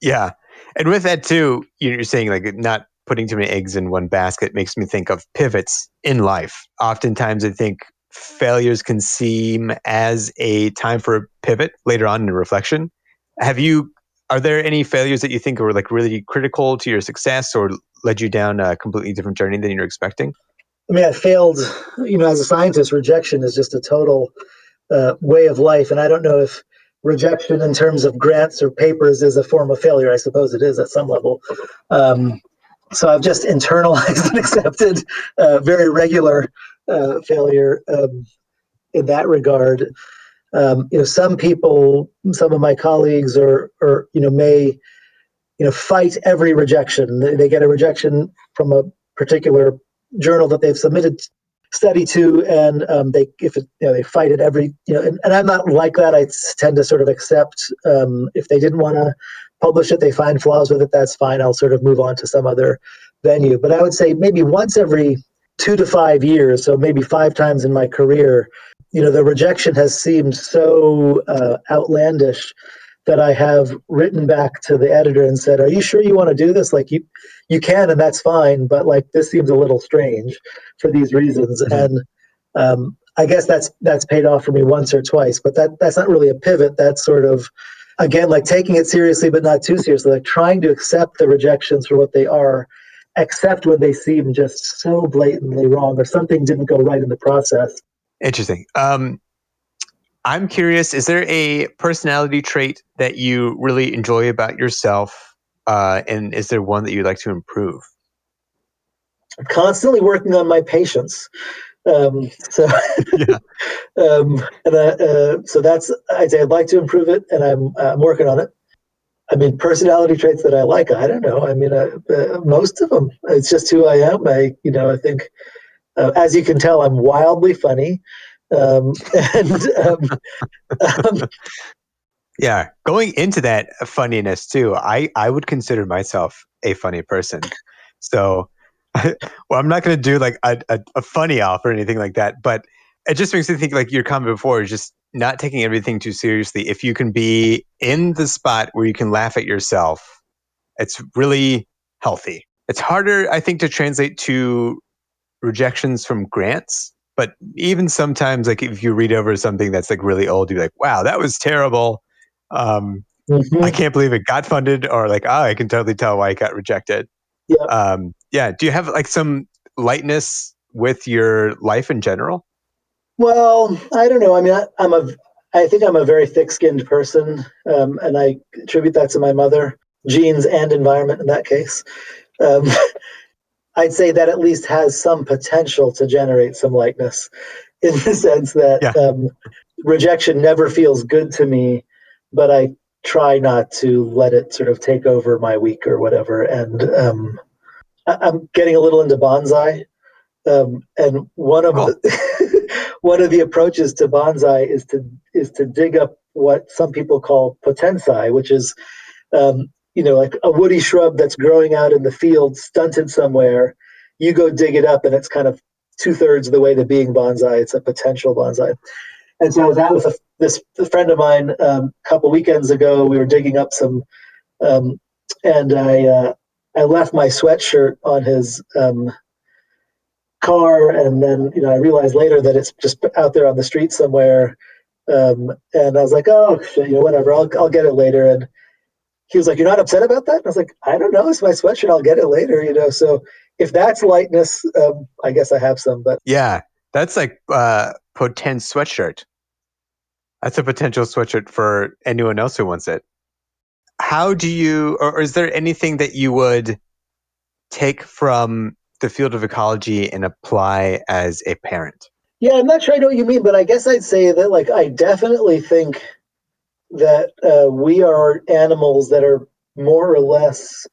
Yeah, and with that too, you're saying like not putting too many eggs in one basket makes me think of pivots in life. Oftentimes, I think failures can seem as a time for a pivot later on in reflection. Have you? Are there any failures that you think were like really critical to your success or led you down a completely different journey than you were expecting? I mean, I failed. You know, as a scientist, rejection is just a total uh, way of life, and I don't know if rejection in terms of grants or papers is a form of failure. I suppose it is at some level. Um, so I've just internalized (laughs) and accepted uh, very regular uh, failure um, in that regard. Um, you know, some people, some of my colleagues, or or you know, may you know fight every rejection. They, they get a rejection from a particular journal that they've submitted study to, and um, they if it, you know they fight it every you know. And, and I'm not like that. I tend to sort of accept um, if they didn't want to publish it, they find flaws with it. That's fine. I'll sort of move on to some other venue. But I would say maybe once every two to five years, so maybe five times in my career, you know, the rejection has seemed so uh, outlandish that I have written back to the editor and said, "Are you sure you want to do this? Like you, you can, and that's fine, but like this seems a little strange for these reasons." Mm-hmm. And um, I guess that's that's paid off for me once or twice, but that that's not really a pivot. That's sort of again like taking it seriously, but not too seriously. Like trying to accept the rejections for what they are, except when they seem just so blatantly wrong or something didn't go right in the process. Interesting. Um, I'm curious, is there a personality trait that you really enjoy about yourself? Uh, and is there one that you'd like to improve? I'm constantly working on my patience. Um, so, (laughs) (laughs) yeah. um, and I, uh, so that's I'd say I'd like to improve it, and I'm I'm working on it. I mean, personality traits that I like. I don't know. I mean, uh, uh, most of them. It's just who I am. I, you know, I think, uh, as you can tell, I'm wildly funny. Um, (laughs) and um, um, yeah, going into that funniness too, I I would consider myself a funny person. So, (laughs) well, I'm not going to do like a, a, a funny off or anything like that, but it just makes me think like your comment before is just not taking everything too seriously. If you can be in the spot where you can laugh at yourself, it's really healthy. It's harder, I think, to translate to rejections from grants but even sometimes, like if you read over something that's like really old, you're like, wow, that was terrible. Um, mm-hmm. I can't believe it got funded, or like, oh, I can totally tell why it got rejected. Yeah. Um, yeah. Do you have like some lightness with your life in general? Well, I don't know. I mean, I, am a, I think I'm a very thick-skinned person, um, and I attribute that to my mother, genes and environment in that case. Um, (laughs) I'd say that at least has some potential to generate some lightness in the sense that yeah. um, rejection never feels good to me, but I try not to let it sort of take over my week or whatever. And um, I- am getting a little into bonsai. Um, and one of oh. the, (laughs) one of the approaches to bonsai is to is to dig up what some people call potensai, which is um, you know, like a woody shrub that's growing out in the field, stunted somewhere. You go dig it up, and it's kind of two thirds of the way to being bonsai. It's a potential bonsai. And so I was out with a, this friend of mine um, a couple weekends ago. We were digging up some, um, and I uh, I left my sweatshirt on his um, car, and then you know I realized later that it's just out there on the street somewhere. Um, and I was like, oh, you know, whatever. I'll I'll get it later. And he was like, "You're not upset about that?" And I was like, "I don't know. It's my sweatshirt. I'll get it later." You know. So if that's lightness, um, I guess I have some. But yeah, that's like uh, potent sweatshirt. That's a potential sweatshirt for anyone else who wants it. How do you, or, or is there anything that you would take from the field of ecology and apply as a parent? Yeah, I'm not sure I know what you mean, but I guess I'd say that like I definitely think that uh, we are animals that are more or less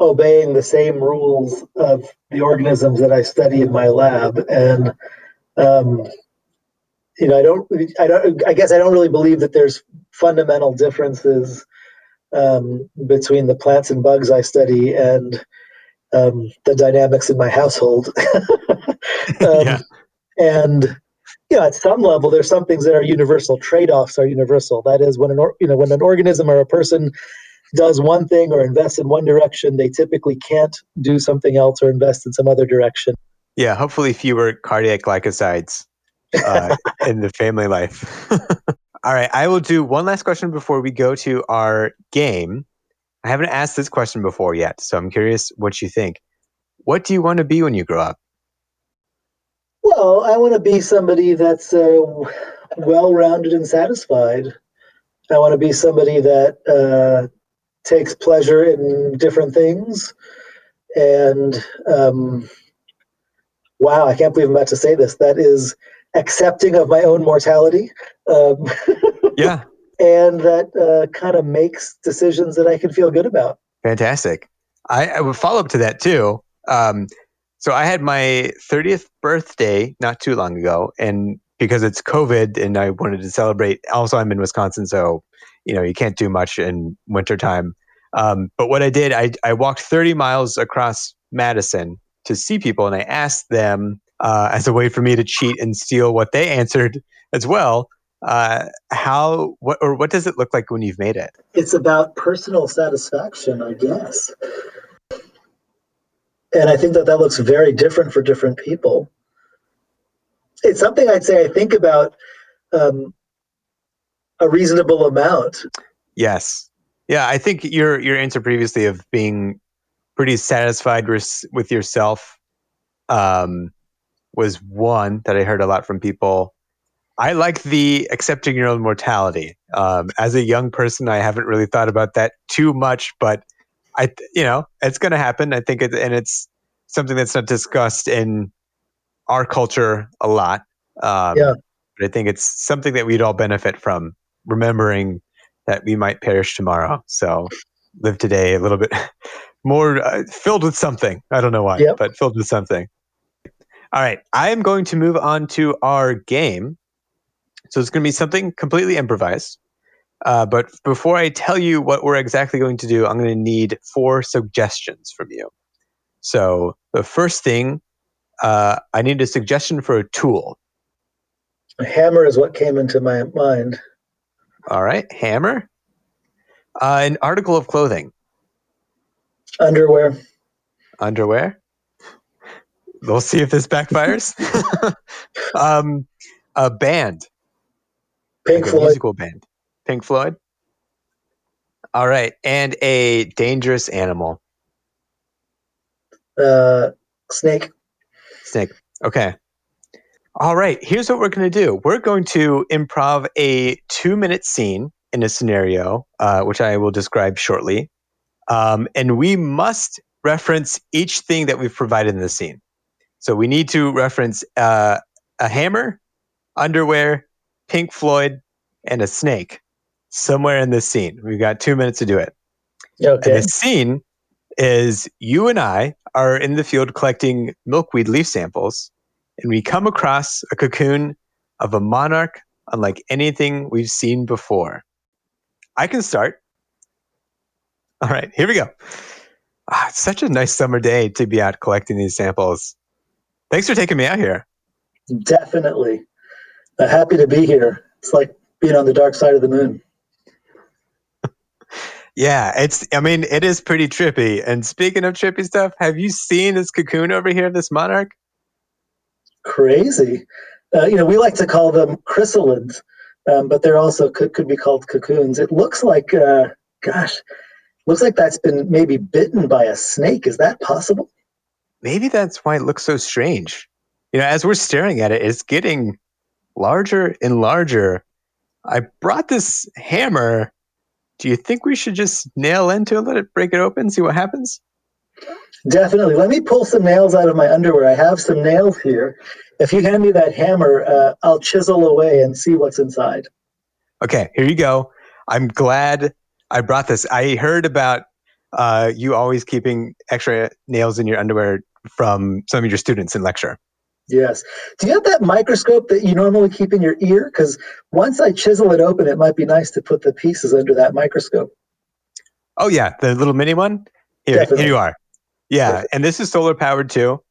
obeying the same rules of the organisms that I study in my lab, and um, you know, I don't, I don't, I guess I don't really believe that there's fundamental differences um, between the plants and bugs I study and um, the dynamics in my household. (laughs) Um, yeah. And you know, at some level, there's some things that are universal. Trade-offs are universal. That is, when an or, you know when an organism or a person does one thing or invests in one direction, they typically can't do something else or invest in some other direction. Yeah, hopefully fewer cardiac glycosides uh, (laughs) in the family life. (laughs) All right, I will do one last question before we go to our game. I haven't asked this question before yet, so I'm curious what you think. What do you want to be when you grow up? Well, I want to be somebody that's uh, well rounded and satisfied. I want to be somebody that uh, takes pleasure in different things. And um, wow, I can't believe I'm about to say this. That is accepting of my own mortality. Um, (laughs) yeah. And that uh, kind of makes decisions that I can feel good about. Fantastic. I, I would follow up to that too. Um, so I had my 30th birthday not too long ago, and because it's COVID and I wanted to celebrate. Also, I'm in Wisconsin, so you know you can't do much in wintertime. Um, but what I did, I, I walked 30 miles across Madison to see people, and I asked them uh, as a way for me to cheat and steal what they answered as well. Uh, how what or what does it look like when you've made it? It's about personal satisfaction, I guess. And I think that that looks very different for different people it's something I'd say I think about um, a reasonable amount. Yes. Yeah, I think your your answer previously of being pretty satisfied with yourself um, was one that I heard a lot from people. I like the accepting your own mortality. Um, as a young person, I haven't really thought about that too much, but I, you know, it's going to happen. I think, it, and it's something that's not discussed in our culture a lot. Um, yeah. But I think it's something that we'd all benefit from remembering that we might perish tomorrow. So live today a little bit (laughs) more uh, filled with something. I don't know why, yep. but filled with something. All right. I am going to move on to our game. So it's going to be something completely improvised. Uh, but before I tell you what we're exactly going to do, I'm going to need four suggestions from you. So the first thing uh, I need a suggestion for a tool. A hammer is what came into my mind. All right, hammer. Uh, an article of clothing. Underwear. Underwear. We'll see if this backfires. (laughs) um, a band. Pink like Floyd. musical band. Pink Floyd. All right, and a dangerous animal. Uh, snake. Snake. Okay. All right. Here's what we're going to do. We're going to improv a two minute scene in a scenario, uh, which I will describe shortly. Um, and we must reference each thing that we've provided in the scene. So we need to reference uh, a hammer, underwear, Pink Floyd, and a snake somewhere in this scene. We've got two minutes to do it. Okay. And the scene is you and I are in the field collecting milkweed leaf samples, and we come across a cocoon of a monarch unlike anything we've seen before. I can start. All right, here we go. Ah, it's such a nice summer day to be out collecting these samples. Thanks for taking me out here. Definitely. Uh, happy to be here. It's like being on the dark side of the moon. (laughs) Yeah, it's. I mean, it is pretty trippy. And speaking of trippy stuff, have you seen this cocoon over here, this monarch? Crazy. Uh, you know, we like to call them chrysalids, um, but they're also could could be called cocoons. It looks like, uh, gosh, looks like that's been maybe bitten by a snake. Is that possible? Maybe that's why it looks so strange. You know, as we're staring at it, it's getting larger and larger. I brought this hammer do you think we should just nail into it, let it break it open, see what happens? Definitely. Let me pull some nails out of my underwear. I have some nails here. If you hand me that hammer, uh, I'll chisel away and see what's inside. Okay, here you go. I'm glad I brought this. I heard about uh, you always keeping extra nails in your underwear from some of your students in lecture. Yes. Do you have that microscope that you normally keep in your ear? Because once I chisel it open, it might be nice to put the pieces under that microscope. Oh yeah, the little mini one. Here, here you are. Yeah, and this is solar powered too,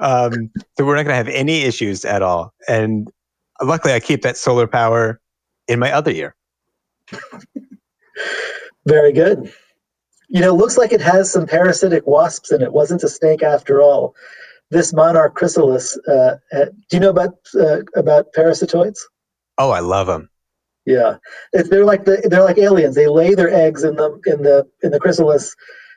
um, so we're not going to have any issues at all. And luckily, I keep that solar power in my other ear. Very good. You know, looks like it has some parasitic wasps in it. Wasn't a snake after all this monarch chrysalis. Uh, uh, do you know about uh, about parasitoids? Oh, I love them. Yeah, they're like the, they're like aliens. They lay their eggs in the in the in the chrysalis.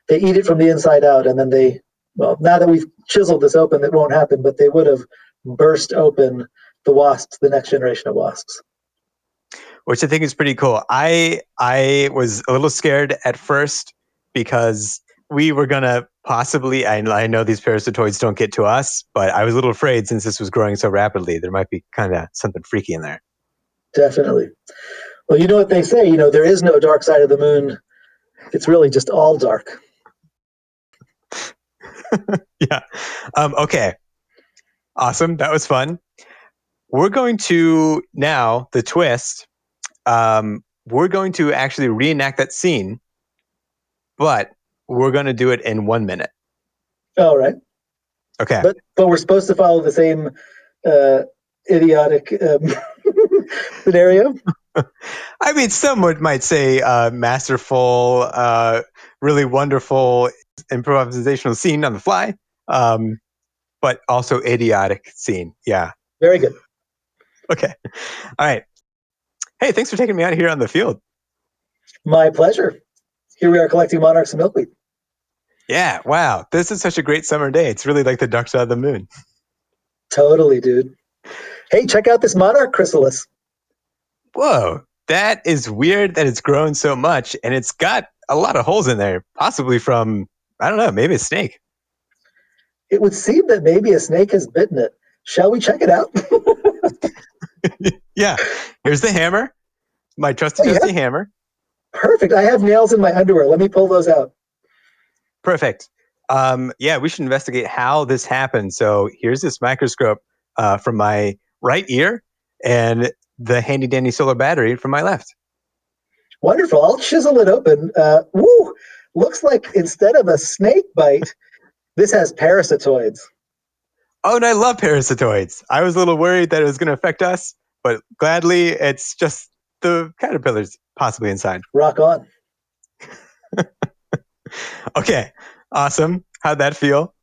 They eat it from the inside out, and then they well. Now that we've chiseled this open, it won't happen. But they would have burst open the wasps, the next generation of wasps. Which I think is pretty cool. I I was a little scared at first because we were gonna possibly. I, I know these parasitoids don't get to us, but I was a little afraid since this was growing so rapidly. There might be kind of something freaky in there. Definitely. Well, you know what they say. You know there is no dark side of the moon. It's really just all dark. (laughs) yeah. Um, okay. Awesome. That was fun. We're going to now the twist. Um, we're going to actually reenact that scene, but we're going to do it in one minute. All right. Okay. But but we're supposed to follow the same uh, idiotic um, (laughs) scenario. (laughs) I mean, someone might say uh, masterful, uh, really wonderful improvisational scene on the fly, um, but also idiotic scene. Yeah. Very good. Okay. All right. Hey, thanks for taking me out here on the field. My pleasure. Here we are collecting monarchs and milkweed. Yeah. Wow. This is such a great summer day. It's really like the dark side of the moon. Totally, dude. Hey, check out this monarch chrysalis. Whoa. That is weird that it's grown so much and it's got a lot of holes in there, possibly from, I don't know, maybe a snake. It would seem that maybe a snake has bitten it. Shall we check it out? (laughs) yeah. Here's the hammer, my trusty Oh, yeah? trusty hammer. Perfect. I have nails in my underwear. Let me pull those out. Perfect. Um, yeah, we should investigate how this happened. So here's this microscope uh, from my right ear and the handy dandy solar battery from my left. Wonderful. I'll chisel it open. Uh, woo! Looks like instead of a snake bite, this has parasitoids. Oh, and I love parasitoids. I was a little worried that it was going to affect us, but gladly it's just the caterpillars possibly inside. Rock on. (laughs) Okay, awesome. How'd that feel?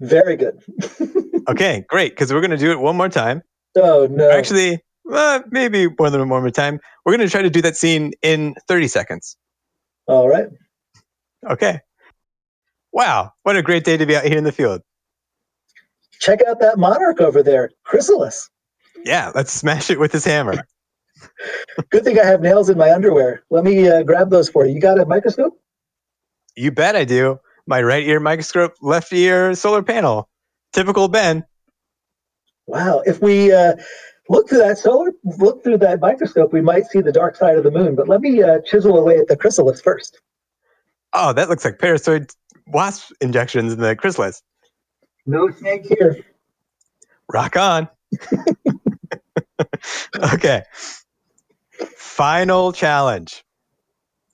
Very good. (laughs) Okay, great, because we're going to do it one more time. Oh no. Actually, uh, maybe more than one more time. We're going to try to do that scene in 30 seconds. All right. Okay. Wow, what a great day to be out here in the field. Check out that monarch over there, chrysalis. Yeah, let's smash it with this hammer. (laughs) (laughs) Good thing I have nails in my underwear. Let me uh, grab those for you. You got a microscope? You bet I do. My right ear microscope, left ear solar panel. Typical Ben. Wow. If we uh, look through that solar, look through that microscope, we might see the dark side of the moon. But let me uh, chisel away at the chrysalis first. Oh, that looks like parasitoid wasp injections in the chrysalis. No snake here. Rock on. (laughs) okay. Final challenge.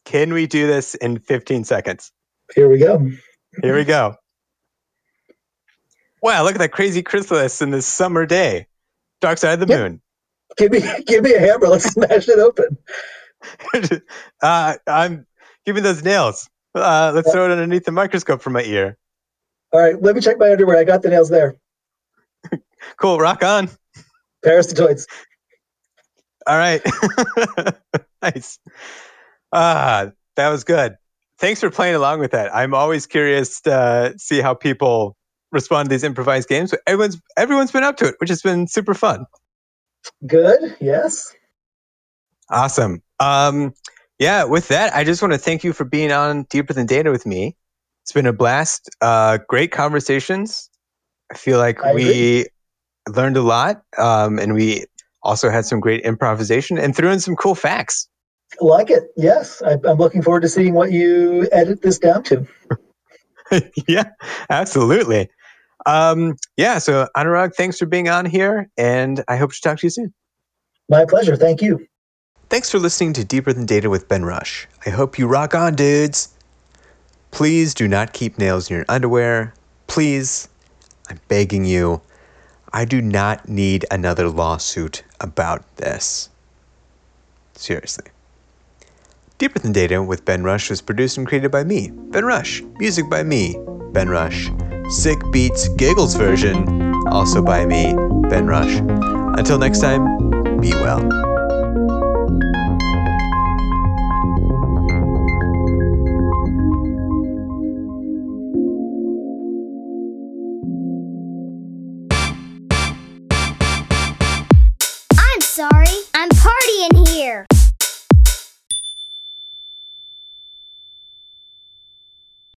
Can we do this in 15 seconds? Here we go. Here we go. Wow, look at that crazy chrysalis in this summer day. Dark side of the Yep. moon. Give me, give me a hammer. Let's smash it open. (laughs) uh, I'm giving those nails. Uh, let's throw it underneath the microscope for my ear. All right. Let me check my underwear. I got the nails there. (laughs) Cool, rock on. Parasitoids. All right. (laughs) nice. Ah, that was good. Thanks for playing along with that. I'm always curious to uh, see how people respond to these improvised games. Everyone's everyone's been up to it, which has been super fun. Good. Yes. Awesome. Um, yeah, with that, I just want to thank you for being on Deeper Than Data with me. It's been a blast. Uh, great conversations. I feel like I we learned a lot, um, and we also had some great improvisation and threw in some cool facts. Like it. Yes. I, I'm looking forward to seeing what you edit this down to. (laughs) yeah, absolutely. Um, yeah, so Anurag, thanks for being on here, and I hope to talk to you soon. My pleasure. Thank you. Thanks for listening to Deeper Than Data with Ben Rush. I hope you rock on, dudes. Please do not keep nails in your underwear. Please, I'm begging you. I do not need another lawsuit about this. Seriously. Deeper Than Data with Ben Rush was produced and created by me, Ben Rush. Music by me, Ben Rush. Sick Beats Giggles version, also by me, Ben Rush. Until next time, be well.